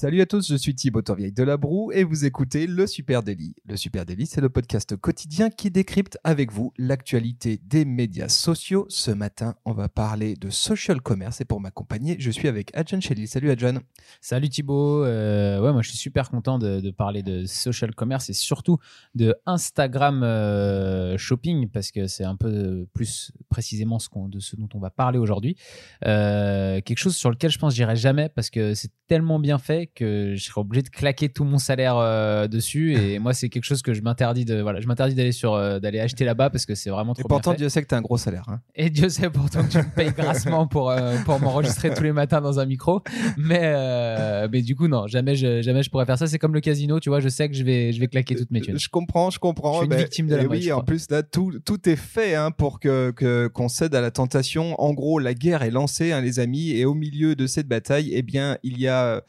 Salut à tous, je suis Thibaut Tourvieille de la Broue et vous écoutez Le Super Daily. Le Super Daily, c'est le podcast quotidien qui décrypte avec vous l'actualité des médias sociaux. Ce matin, on va parler de social commerce et pour m'accompagner, je suis avec Adjan Shelley. Salut Adjan. Salut Thibaut. Euh, ouais, moi je suis super content de, parler de social commerce et surtout de Instagram euh, shopping parce que c'est un peu plus précisément ce de ce dont on va parler aujourd'hui. Euh, quelque chose sur lequel je pense j'irai jamais parce que c'est tellement bien fait que je serais obligé de claquer tout mon salaire euh, dessus. Et moi, c'est quelque chose que je m'interdis de, voilà, je m'interdis d'aller sur, euh, d'aller acheter là-bas parce que c'est vraiment trop. Et pourtant, bien Dieu sait que tu as un gros salaire. Hein. Et Dieu sait pourtant que tu me payes grassement pour, euh, pour m'enregistrer tous les matins dans un micro. Mais, mais du coup, non, jamais je, jamais je pourrais faire ça. C'est comme le casino, tu vois, je sais que je vais, je vais claquer toutes mes thunes. Je comprends, je comprends. Je suis une victime de la Oui, en plus, là, tout, tout est fait hein, pour que, qu'on cède à la tentation. En gros, la guerre est lancée, hein, les amis, et au milieu de cette bataille, eh bien, il y a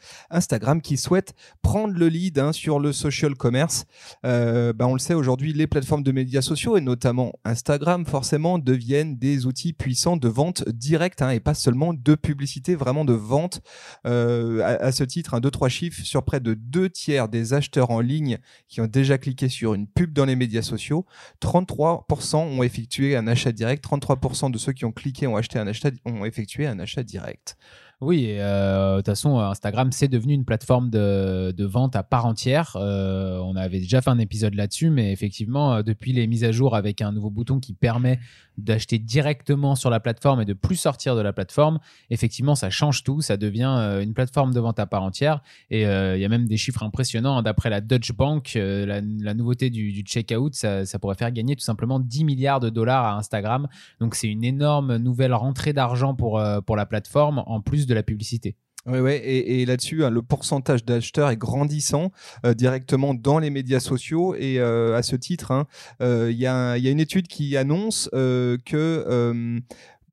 Instagram qui souhaite prendre le lead hein, sur le social commerce. Euh, bah, on le sait aujourd'hui, les plateformes de médias sociaux et notamment Instagram forcément deviennent des outils puissants de vente directe hein, et pas seulement de publicité, vraiment de vente. Euh, à, ce titre, un deux trois chiffres sur près de deux tiers des acheteurs en ligne qui ont déjà cliqué sur une pub dans les médias sociaux, 33% ont effectué un achat direct, 33% de ceux qui ont cliqué ont acheté un achat, ont effectué un achat direct. Oui, euh, de toute façon, Instagram, c'est devenu une plateforme de, vente à part entière. Euh, on avait déjà fait un épisode là-dessus, mais effectivement, euh, depuis les mises à jour avec un nouveau bouton qui permet d'acheter directement sur la plateforme et de plus sortir de la plateforme, effectivement, ça change tout. Ça devient une plateforme de vente à part entière. Et il y a même des chiffres impressionnants. Hein. D'après la Deutsche Bank, la, nouveauté du, du checkout, ça, ça, pourrait faire gagner tout simplement 10 milliards de dollars à Instagram. Donc, c'est une énorme nouvelle rentrée d'argent pour, pour la plateforme, en plus de de la publicité. Oui, et, là-dessus, hein, le pourcentage d'acheteurs est grandissant euh, directement dans les médias sociaux. Et euh, à ce titre, hein, euh, il y, a une étude qui annonce que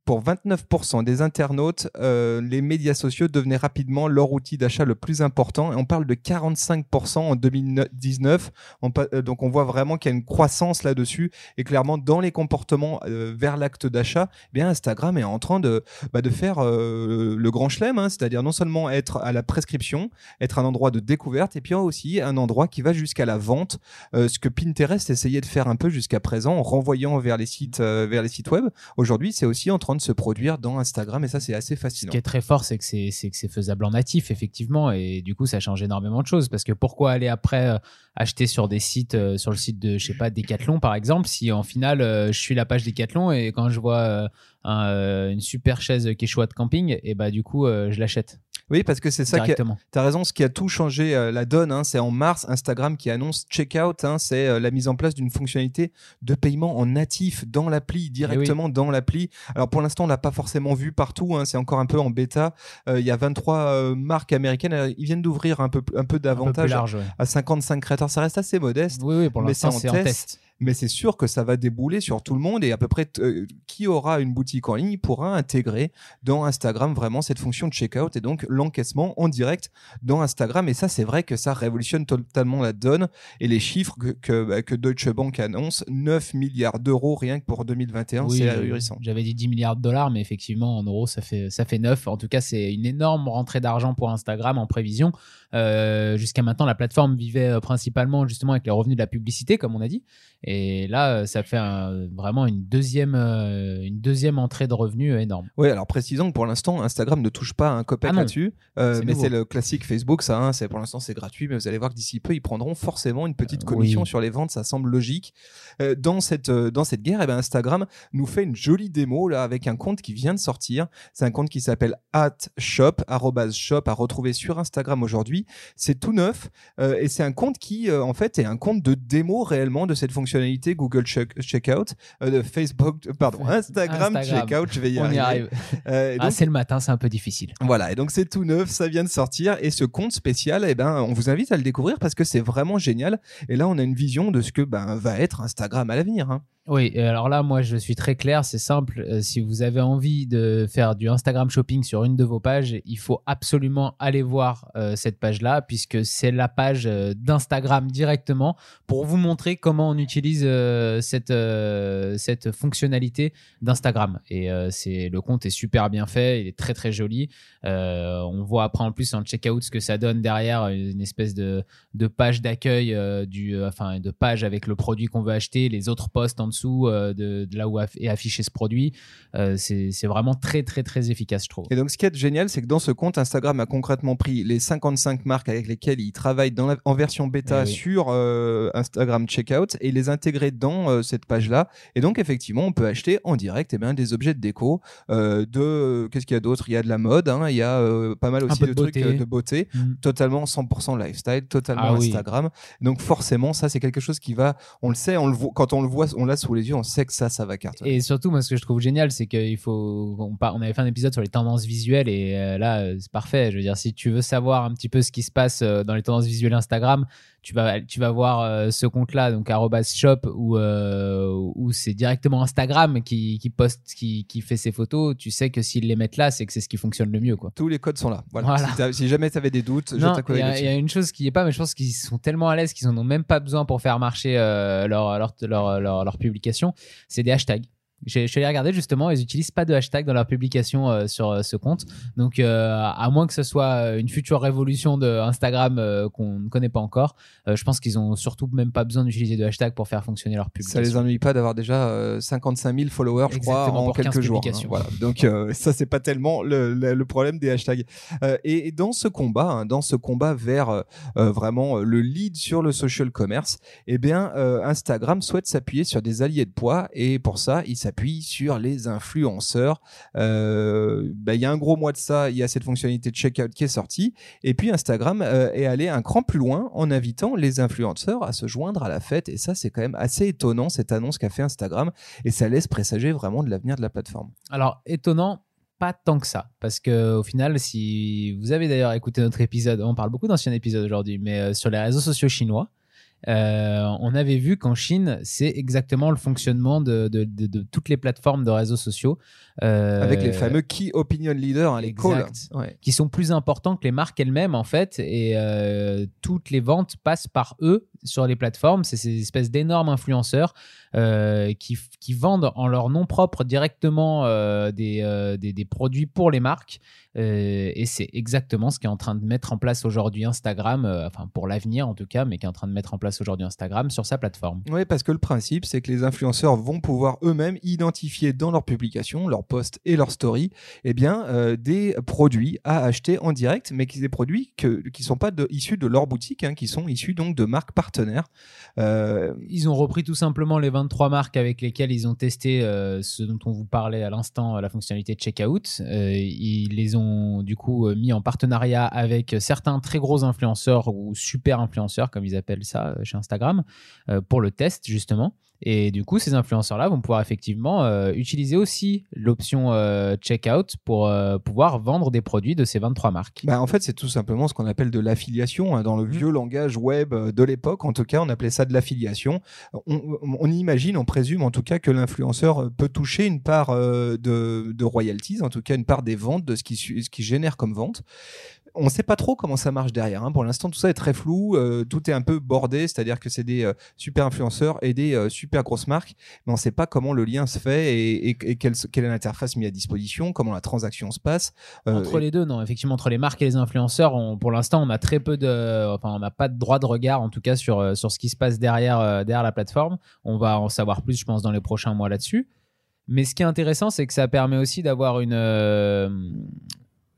pour 29% des internautes, euh, les médias sociaux devenaient rapidement leur outil d'achat le plus important. On parle de 45% en 2019. Euh, donc on voit vraiment qu'il y a une croissance là-dessus. Et clairement, dans les comportements euh, vers l'acte d'achat, eh bien Instagram est en train de, bah, faire le grand chelem, hein. c'est-à-dire non seulement être à la prescription, être un endroit de découverte, et puis aussi un endroit qui va jusqu'à la vente. ce que Pinterest essayait de faire un peu jusqu'à présent en renvoyant vers les sites, vers les sites web. Aujourd'hui, c'est aussi en train de se produire dans Instagram et ça c'est assez fascinant. Ce qui est très fort c'est que c'est que c'est faisable en natif effectivement et du coup ça change énormément de choses parce que pourquoi aller après euh, acheter sur des sites euh, sur le site de je sais pas Decathlon par exemple si en final euh, je suis la page Decathlon et quand je vois une super chaise Quechua de camping et bah du coup je l'achète. Oui, parce que c'est ça qui. Tu as raison, ce qui a tout changé euh, la donne, hein, c'est en mars Instagram qui annonce Checkout. Hein, c'est euh, la mise en place d'une fonctionnalité de paiement en natif dans l'appli, eh directement dans l'appli. Alors pour l'instant, on l'a pas forcément vu partout. Hein, c'est encore un peu en bêta. Euh, il y a 23 marques américaines. Ils viennent d'ouvrir un peu, un peu davantage à 55 créateurs. Ça reste assez modeste. Oui, oui pour l'instant, c'est en test mais c'est sûr que ça va débouler sur tout le monde et à peu près euh, qui aura une boutique en ligne pourra intégrer dans Instagram vraiment cette fonction de checkout et donc l'encaissement en direct dans Instagram. Et ça, c'est vrai que ça révolutionne totalement la donne et les chiffres que, que, bah, Deutsche Bank annonce 9 milliards d'euros rien que pour 2021, c'est ahurissant. J'avais dit 10 milliards de dollars, mais effectivement, en euros, ça fait, ça fait 9. En tout cas, c'est une énorme rentrée d'argent pour Instagram en prévision. Euh, jusqu'à maintenant, la plateforme vivait euh, principalement justement avec les revenus de la publicité, comme on a dit. Et là, euh, ça fait vraiment une deuxième, une deuxième entrée de revenus énorme. Oui, alors précisons que pour l'instant, Instagram ne touche pas un copec ah là-dessus. mais c'est le classique Facebook, ça. Hein, pour l'instant, c'est gratuit, mais vous allez voir que d'ici peu, ils prendront forcément une petite commission sur les ventes. Ça semble logique. dans cette dans cette guerre, et eh ben Instagram nous fait une jolie démo là avec un compte qui vient de sortir. C'est un compte qui s'appelle @shop @shop à retrouver sur Instagram aujourd'hui c'est tout neuf euh, et c'est un compte qui, euh, en fait, est un compte de démo réellement de cette fonctionnalité Google Checkout, euh, de Facebook, pardon, Instagram, Checkout. Je vais y On arriver. Arrive. ah, c'est le matin, c'est un peu difficile. Voilà, et donc c'est tout neuf, ça vient de sortir et ce compte spécial, eh ben, on vous invite à le découvrir parce que c'est vraiment génial. Et là, on a une vision de ce que ben, va être Instagram à l'avenir. Hein. Oui, alors là, moi, je suis très clair, c'est simple. Euh, si vous avez envie de faire du Instagram shopping sur une de vos pages, il faut absolument aller voir euh, cette page-là, puisque c'est la page euh, d'Instagram directement pour vous montrer comment on utilise cette, cette fonctionnalité d'Instagram. Et c'est le compte est super bien fait, il est très très joli. on voit après en plus en checkout ce que ça donne derrière, une espèce de, de page d'accueil, du, enfin, de page avec le produit qu'on veut acheter, les autres posts en dessous euh, de, là où est affiché ce produit. Euh, c'est vraiment très, très, très efficace, je trouve. Et donc, ce qui est génial, c'est que dans ce compte, Instagram a concrètement pris les 55 marques avec lesquelles il travaille dans en version bêta eh sur euh, Instagram Checkout et les intégrer dans cette page-là. Et donc, effectivement, on peut acheter en direct et eh bien, des objets de déco. de Qu'est-ce qu'il y a d'autre? Il y a de la mode, hein, il y a pas mal aussi de, trucs de beauté, mm. totalement 100% lifestyle, totalement ah Instagram. Donc, forcément, ça, c'est quelque chose qui va, on le sait, on le voit, quand on le voit, on l'a sous les yeux, on sait que ça, ça va cartonner. Et surtout, moi, ce que je trouve génial, c'est qu'il faut. On, on, avait fait un épisode sur les tendances visuelles et euh, là, euh, c'est parfait. Je veux dire, si tu veux savoir un petit peu ce qui se passe euh, dans les tendances visuelles Instagram, tu vas, tu vas voir ce compte-là, donc shop, où, où c'est directement Instagram qui, qui poste, qui, qui, fait ses photos. Tu sais que s'ils les mettent là, c'est que c'est ce qui fonctionne le mieux. Quoi. Tous les codes sont là. Voilà. Si, jamais tu avais des doutes, il y, y, a une chose qui n'est pas, mais je pense qu'ils sont tellement à l'aise qu'ils n'en ont même pas besoin pour faire marcher leur, leur, leur, leur, leur C'est des hashtags. Je suis allé regarder justement, ils n'utilisent pas de hashtag dans leur publication euh, sur euh, ce compte. Donc, euh, à moins que ce soit une future révolution de Instagram qu'on ne connaît pas encore, je pense qu'ils ont surtout même pas besoin d'utiliser de hashtag pour faire fonctionner leur publication. Ça les ennuie pas d'avoir déjà 55 000 followers, je crois, en quelques jours. Hein. voilà. Donc, ça, c'est pas tellement le, problème des hashtags. Et, dans ce combat, hein, dans ce combat vers vraiment le lead sur le social commerce, eh bien, Instagram souhaite s'appuyer sur des alliés de poids et pour ça, il s'appuie sur les influenceurs. Euh, bah, il y a un gros mois de ça, il y a cette fonctionnalité de checkout qui est sortie. Et puis Instagram euh, est allé un cran plus loin en invitant les influenceurs à se joindre à la fête. Et ça, c'est quand même assez étonnant, cette annonce qu'a fait Instagram. Et ça laisse présager vraiment de l'avenir de la plateforme. Alors, étonnant, pas tant que ça. Parce que au final, si vous avez d'ailleurs écouté notre épisode, on parle beaucoup d'anciens épisodes aujourd'hui, mais euh, sur les réseaux sociaux chinois, euh, on avait vu qu'en Chine, c'est exactement le fonctionnement de, toutes les plateformes de réseaux sociaux. Euh, Avec les fameux key opinion leaders, hein, les exact, qui sont plus importants que les marques elles-mêmes en fait. Et euh, toutes les ventes passent par eux sur les plateformes. C'est ces espèces d'énormes influenceurs qui, vendent en leur nom propre directement des, des, produits pour les marques. et c'est exactement ce qui est en train de mettre en place aujourd'hui Instagram, enfin pour l'avenir en tout cas, mais qui est en train de mettre en place aujourd'hui Instagram sur sa plateforme. Oui, parce que le principe, c'est que les influenceurs vont pouvoir eux-mêmes identifier dans leurs publications, leurs posts et leurs stories, eh bien, euh, des produits à acheter en direct, mais qui sont des produits que, qui ne sont pas issus de leur boutique, hein, qui sont issus donc de marques partenaires. Euh, ils ont repris tout simplement les 23 marques avec lesquelles ils ont testé euh, ce dont on vous parlait à l'instant, la fonctionnalité checkout. ils les ont du coup mis en partenariat avec certains très gros influenceurs ou super influenceurs, comme ils appellent ça chez Instagram euh, pour le test justement. Et du coup, ces influenceurs-là vont pouvoir effectivement euh, utiliser aussi l'option euh, checkout pour pouvoir vendre des produits de ces 23 marques. Bah, en fait, c'est tout simplement ce qu'on appelle de l'affiliation. Hein. Dans le mmh. vieux langage web de l'époque, en tout cas, on appelait ça de l'affiliation. On, imagine, on présume en tout cas que l'influenceur peut toucher une part de, de, royalties, en tout cas une part des ventes, de ce qui, ce qui génère comme vente on ne sait pas trop comment ça marche derrière. Hein. Pour l'instant, tout ça est très flou. Euh, tout est un peu bordé, c'est-à-dire que c'est des euh, super influenceurs et des euh, super grosses marques, mais on ne sait pas comment le lien se fait et, quelle, est l'interface mise à disposition, comment la transaction se passe. entre les deux, non. Effectivement, entre les marques et les influenceurs, pour l'instant, on a très peu de, enfin, on n'a pas de droit de regard, en tout cas, sur, sur ce qui se passe derrière, derrière la plateforme. On va en savoir plus, je pense, dans les prochains mois là-dessus. Mais ce qui est intéressant, c'est que ça permet aussi d'avoir une,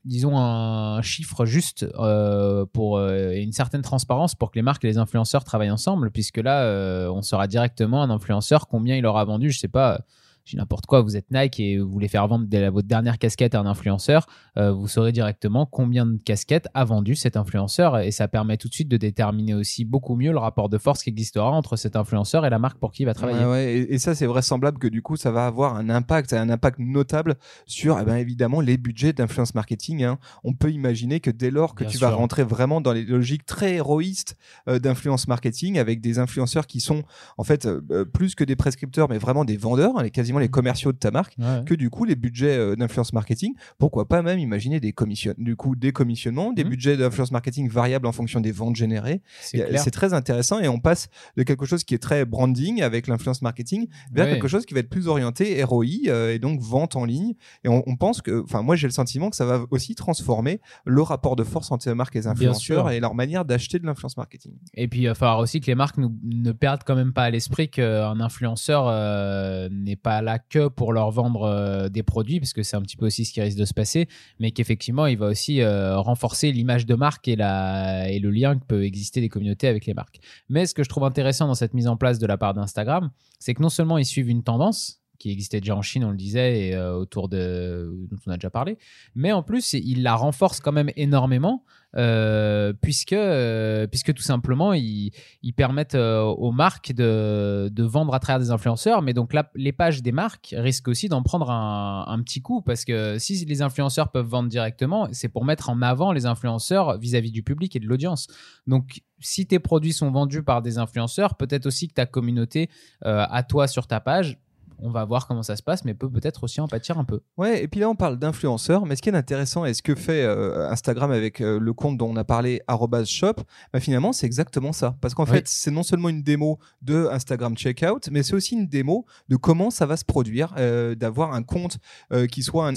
disons, un chiffre juste euh, pour euh, une certaine transparence pour que les marques et les influenceurs travaillent ensemble, puisque là, euh, on saura directement un influenceur combien il aura vendu, je sais pas, j'ai n'importe quoi, vous êtes Nike et vous voulez faire vendre votre dernière casquette à un influenceur, euh, vous saurez directement combien de casquettes a vendu cet influenceur et ça permet tout de suite de déterminer aussi beaucoup mieux le rapport de force qui existera entre cet influenceur et la marque pour qui il va travailler. et, ça, c'est vraisemblable que du coup, ça va avoir un impact, un impact notable sur, eh ben, évidemment, les budgets d'influence marketing. Hein. On peut imaginer que dès lors que tu vas rentrer vraiment dans les logiques très héroïstes euh, d'influence marketing avec des influenceurs qui sont en fait euh, plus que des prescripteurs, mais vraiment des vendeurs, hein, quasiment les commerciaux de ta marque, que du coup les budgets euh, d'influence marketing, pourquoi pas même imaginer des commissions, du coup des commissionnements, des mmh. budgets d'influence marketing variables en fonction des ventes générées. C'est très intéressant et on passe de quelque chose qui est très branding avec l'influence marketing vers quelque chose qui va être plus orienté ROI et donc vente en ligne. Et on, pense que, enfin moi j'ai le sentiment que ça va aussi transformer le rapport de force entre les marques et les influenceurs et leur manière d'acheter de l'influence marketing. Et puis il va falloir aussi que les marques ne perdent quand même pas à l'esprit qu'un influenceur euh, n'est pas là que pour leur vendre euh, des produits, parce que c'est un petit peu aussi ce qui risque de se passer, mais qu'effectivement il va aussi euh, renforcer l'image de marque et, la, et le lien que peut exister des communautés avec les marques. Mais ce que je trouve intéressant dans cette mise en place de la part d'Instagram, c'est que non seulement ils suivent une tendance, qui existait déjà en Chine, on le disait, et autour de dont on a déjà parlé. Mais en plus, il la renforce quand même énormément euh, puisque, euh, puisque tout simplement, ils, permettent euh, aux marques de, vendre à travers des influenceurs. Mais donc, les pages des marques risquent aussi d'en prendre un, un, petit coup parce que si les influenceurs peuvent vendre directement, c'est pour mettre en avant les influenceurs vis-à-vis -vis du public et de l'audience. Donc, si tes produits sont vendus par des influenceurs, peut-être aussi que ta communauté à toi sur ta page on va voir comment ça se passe, mais peut peut-être aussi en pâtir un peu. Ouais, et puis là on parle d'influenceurs, mais ce qui est intéressant et ce que fait euh, Instagram avec euh, le compte dont on a parlé, shop, bah, finalement c'est exactement ça. Parce qu'en fait, c'est non seulement une démo de Instagram Checkout, mais c'est aussi une démo de comment ça va se produire, euh, d'avoir un compte qui soit un,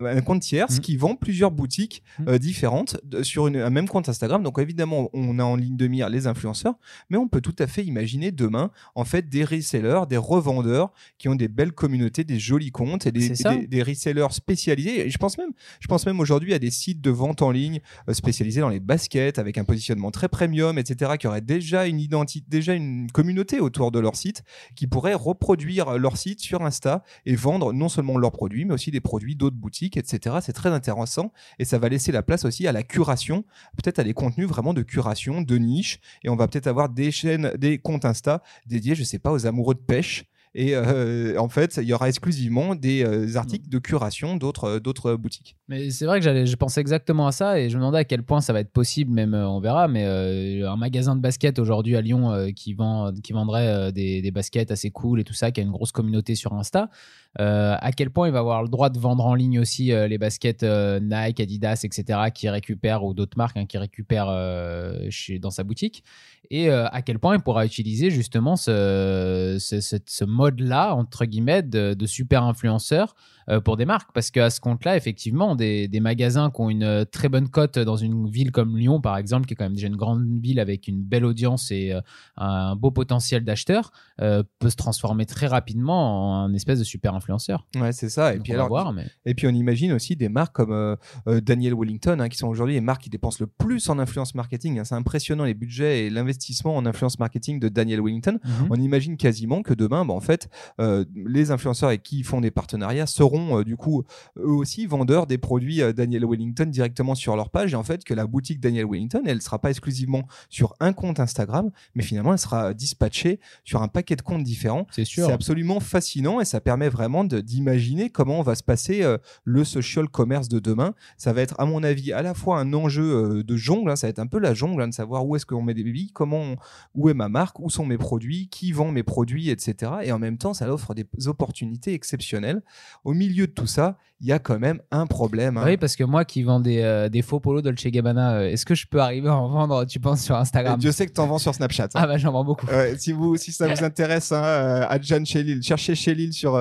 un compte tierce mmh. qui vend plusieurs boutiques mmh. différentes sur une, un même compte Instagram. Donc évidemment, on a en ligne de mire les influenceurs, mais on peut tout à fait imaginer demain, en fait, des resellers, des revendeurs qui ont des belles communautés, des jolis comptes et des, des, resellers spécialisés. Et je pense même, je pense même aujourd'hui à des sites de vente en ligne euh, spécialisés dans les baskets avec un positionnement très premium, etc., qui auraient déjà une identité, déjà une communauté autour de leur site, qui pourraient reproduire leur site sur Insta et vendre non seulement leurs produits, mais aussi des produits d'autres boutiques, etc. C'est très intéressant et ça va laisser la place aussi à la curation, peut-être à des contenus vraiment de curation, de niche. Et on va peut-être avoir des chaînes, des comptes Insta dédiés, je sais pas, aux amoureux de pêche et euh, en fait, il y aura exclusivement des euh, articles de curation d'autres euh, d'autres boutiques. Mais c'est vrai que j'allais, je pensais exactement à ça et je me demandais à quel point ça va être possible, même on verra. Mais un magasin de basket aujourd'hui à Lyon qui vend, qui vendrait des, baskets assez cool et tout ça, qui a une grosse communauté sur Insta. à quel point il va avoir le droit de vendre en ligne aussi les baskets Nike, Adidas, etc., qui récupèrent ou d'autres marques hein, qui récupèrent chez, dans sa boutique et à quel point il pourra utiliser justement ce, ce, ce, ce mode-là, entre guillemets, de, super influenceurs euh, pour des marques. Parce qu'à ce compte-là, effectivement, des, magasins qui ont une euh, très bonne cote dans une ville comme Lyon, par exemple, qui est quand même déjà une grande ville avec une belle audience et euh, un beau potentiel d'acheteurs, peut se transformer très rapidement en un espèce de super influenceur. Ouais, c'est ça. Et puis, alors, voir, mais... et puis on imagine aussi des marques comme Daniel Wellington, hein, qui sont aujourd'hui les marques qui dépensent le plus en influence marketing. Hein. C'est impressionnant les budgets et l'investissement en influence marketing de Daniel Wellington. Mhm. On imagine quasiment que demain, bah, en fait, les influenceurs avec qui ils font des partenariats seront euh, du coup eux aussi vendeurs des produits euh, Daniel Wellington directement sur leur page et en fait que la boutique Daniel Wellington elle sera pas exclusivement sur un compte Instagram mais finalement elle sera dispatchée sur un paquet de comptes différents. C'est sûr. C'est absolument fascinant et ça permet vraiment d'imaginer comment va se passer euh, le social commerce de demain. Ça va être à mon avis à la fois un enjeu de jungle, hein, ça va être un peu la jungle hein, de savoir où est-ce qu'on met des billes, comment où est ma marque, où sont mes produits, qui vend mes produits, etc. Et en même temps ça offre des opportunités exceptionnelles. Au milieu de tout ça, il y a quand même un problème. Hein. Oui, parce que moi qui vends des, euh, des faux polos Dolce Gabbana, euh, est-ce que je peux arriver à en vendre, tu penses, sur Instagram? Dieu sait que tu en vends sur Snapchat. Hein. Ah bah j'en vends beaucoup. si, vous, si ça vous intéresse, hein, euh, Adjan Chelil, cherchez Chelil sur,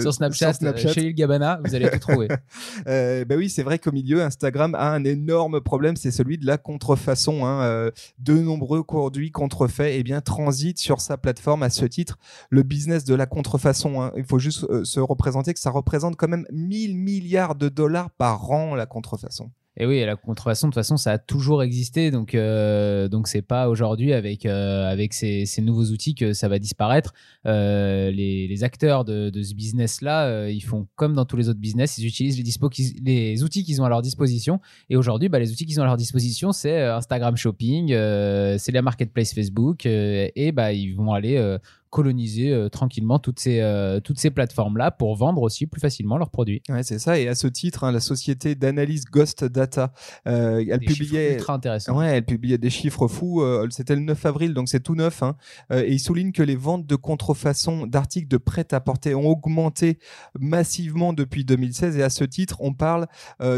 sur Snapchat, sur Chelil Gabbana, vous allez tout trouver. bah oui, c'est vrai qu'au milieu, Instagram a un énorme problème, c'est celui de la contrefaçon. De nombreux produits contrefaits et eh bien, transitent sur sa plateforme à ce titre. Le business de la contrefaçon, hein. il faut juste se représenter que ça représente quand même 1000 milliards de dollars par an la contrefaçon. Et oui, la contrefaçon, de toute façon, ça a toujours existé. Donc, euh, donc c'est pas aujourd'hui avec, euh, avec ces, ces, nouveaux outils que ça va disparaître. Euh, les, les, acteurs de, ce business-là, euh, ils font comme dans tous les autres business, ils utilisent les, dispo les outils qu'ils ont à leur disposition. Et aujourd'hui, bah, les outils qu'ils ont à leur disposition, c'est Instagram Shopping, c'est la marketplace Facebook, et bah, ils vont aller coloniser euh, tranquillement toutes ces, euh, toutes ces plateformes-là pour vendre aussi plus facilement leurs produits. Ouais, c'est ça. Et à ce titre, hein, la société d'analyse Ghost Data, euh, elle publiait, ouais, elle publiait des chiffres fous. C'était le 9 avril, donc c'est tout neuf. Hein, et il souligne que les ventes de contrefaçon d'articles de prêt-à-porter ont augmenté massivement depuis 2016. Et à ce titre, on parle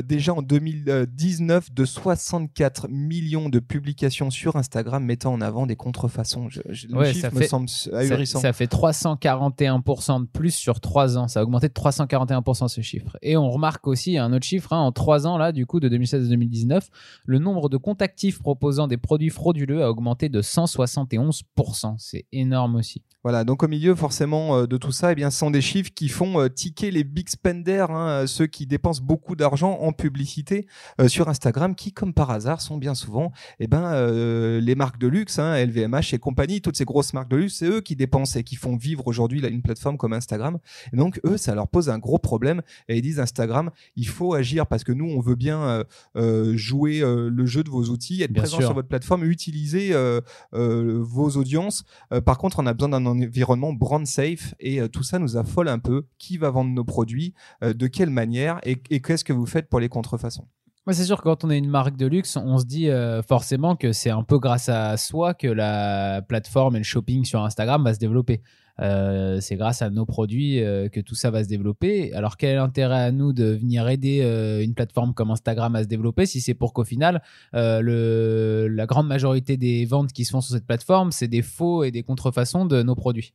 déjà en 2019 de 64 millions de publications sur Instagram mettant en avant des contrefaçons. Je, le chiffre ça me fait, semble ça fait 341% de plus sur 3 ans. Ça a augmenté de 341% ce chiffre. Et on remarque aussi un autre chiffre, hein, en 3 ans, là, du coup, de 2016 à 2019, le nombre de comptes actifs proposant des produits frauduleux a augmenté de 171%. C'est énorme aussi. Voilà, donc au milieu forcément euh, de tout ça, eh bien, ce sont des chiffres qui font euh, ticker les big spenders, hein, euh, ceux qui dépensent beaucoup d'argent en publicité sur Instagram, qui comme par hasard sont bien souvent eh ben, les marques de luxe, hein, LVMH et compagnie, toutes ces grosses marques de luxe, c'est eux qui dépensent et qui font vivre aujourd'hui une plateforme comme Instagram. Et donc eux, ça leur pose un gros problème et ils disent Instagram, il faut agir parce que nous, on veut bien jouer le jeu de vos outils, être présent sur votre plateforme, utiliser vos audiences. par contre, on a besoin d'un environnement brand safe et euh, tout ça nous affole un peu. Qui va vendre nos produits, euh, de quelle manière et, qu'est-ce que vous faites pour les contrefaçons? C'est sûr que quand on est une marque de luxe, on se dit euh, forcément que c'est un peu grâce à soi que la plateforme et le shopping sur Instagram va se développer. Euh, c'est grâce à nos produits euh, que tout ça va se développer. Alors quel est l'intérêt à nous de venir aider euh, une plateforme comme Instagram à se développer si c'est pour qu'au final la grande majorité des ventes qui se font sur cette plateforme c'est des faux et des contrefaçons de nos produits?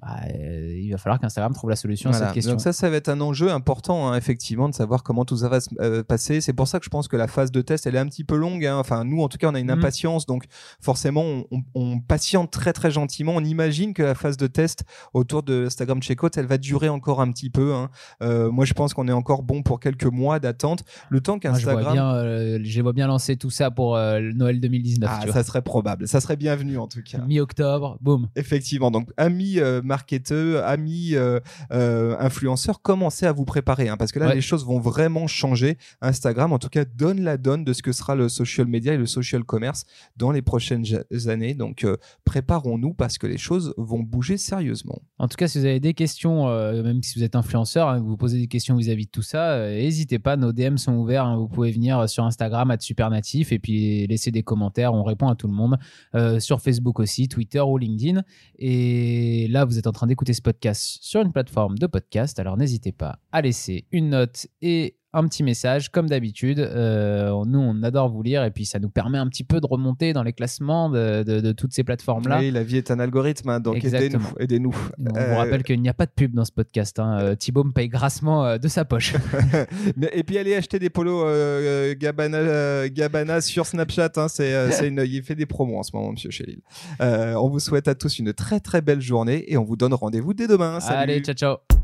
Bah, euh, il va falloir qu'Instagram trouve la solution à cette question. Donc ça, ça va être un enjeu important, hein, effectivement, de savoir comment tout ça va se euh, passer. C'est pour ça que je pense que la phase de test, elle est un petit peu longue. Hein. Enfin, nous, en tout cas, on a une mhm. impatience, donc forcément, on, on, patiente très très gentiment. On imagine que la phase de test autour de Instagram Checkout, elle va durer encore un petit peu. Hein. Euh, moi, je pense qu'on est encore bon pour quelques mois d'attente. Le temps qu'Instagram... Je vois bien, je vois bien lancer tout ça pour Noël 2019. Ah, ça serait probable. Ça serait bienvenu, en tout cas. Mi-octobre, boum. Effectivement. Donc, ami marketeurs, amis euh, euh, influenceurs, commencez à vous préparer hein, parce que là, les choses vont vraiment changer. Instagram, en tout cas, donne la donne de ce que sera le social media et le social commerce dans les prochaines années. Donc, euh, préparons-nous parce que les choses vont bouger sérieusement. En tout cas, si vous avez des questions, même si vous êtes influenceur, hein, que vous posez des questions vis-à-vis de tout ça, n'hésitez pas. Nos DM sont ouverts. Hein. vous pouvez venir sur Instagram, à Supernatif, et puis laisser des commentaires. On répond à tout le monde. sur Facebook aussi, Twitter ou LinkedIn. Et là, vous êtes en train d'écouter ce podcast sur une plateforme de podcast, alors n'hésitez pas à laisser une note et un petit message, comme d'habitude. Euh, nous, on adore vous lire et puis ça nous permet un petit peu de remonter dans les classements de, toutes ces plateformes-là. Oui, la vie est un algorithme, hein, donc aidez-nous. Aidez on vous euh, rappelle qu'il n'y a pas de pub dans ce podcast. Hein. Euh, Thibaut me paye grassement de sa poche. et puis allez acheter des polos Gabana, Gabana sur Snapchat. Hein. c'est, une... Il fait des promos en ce moment, monsieur Chélil. on vous souhaite à tous une très très belle journée et on vous donne rendez-vous dès demain. Allez, ciao ciao.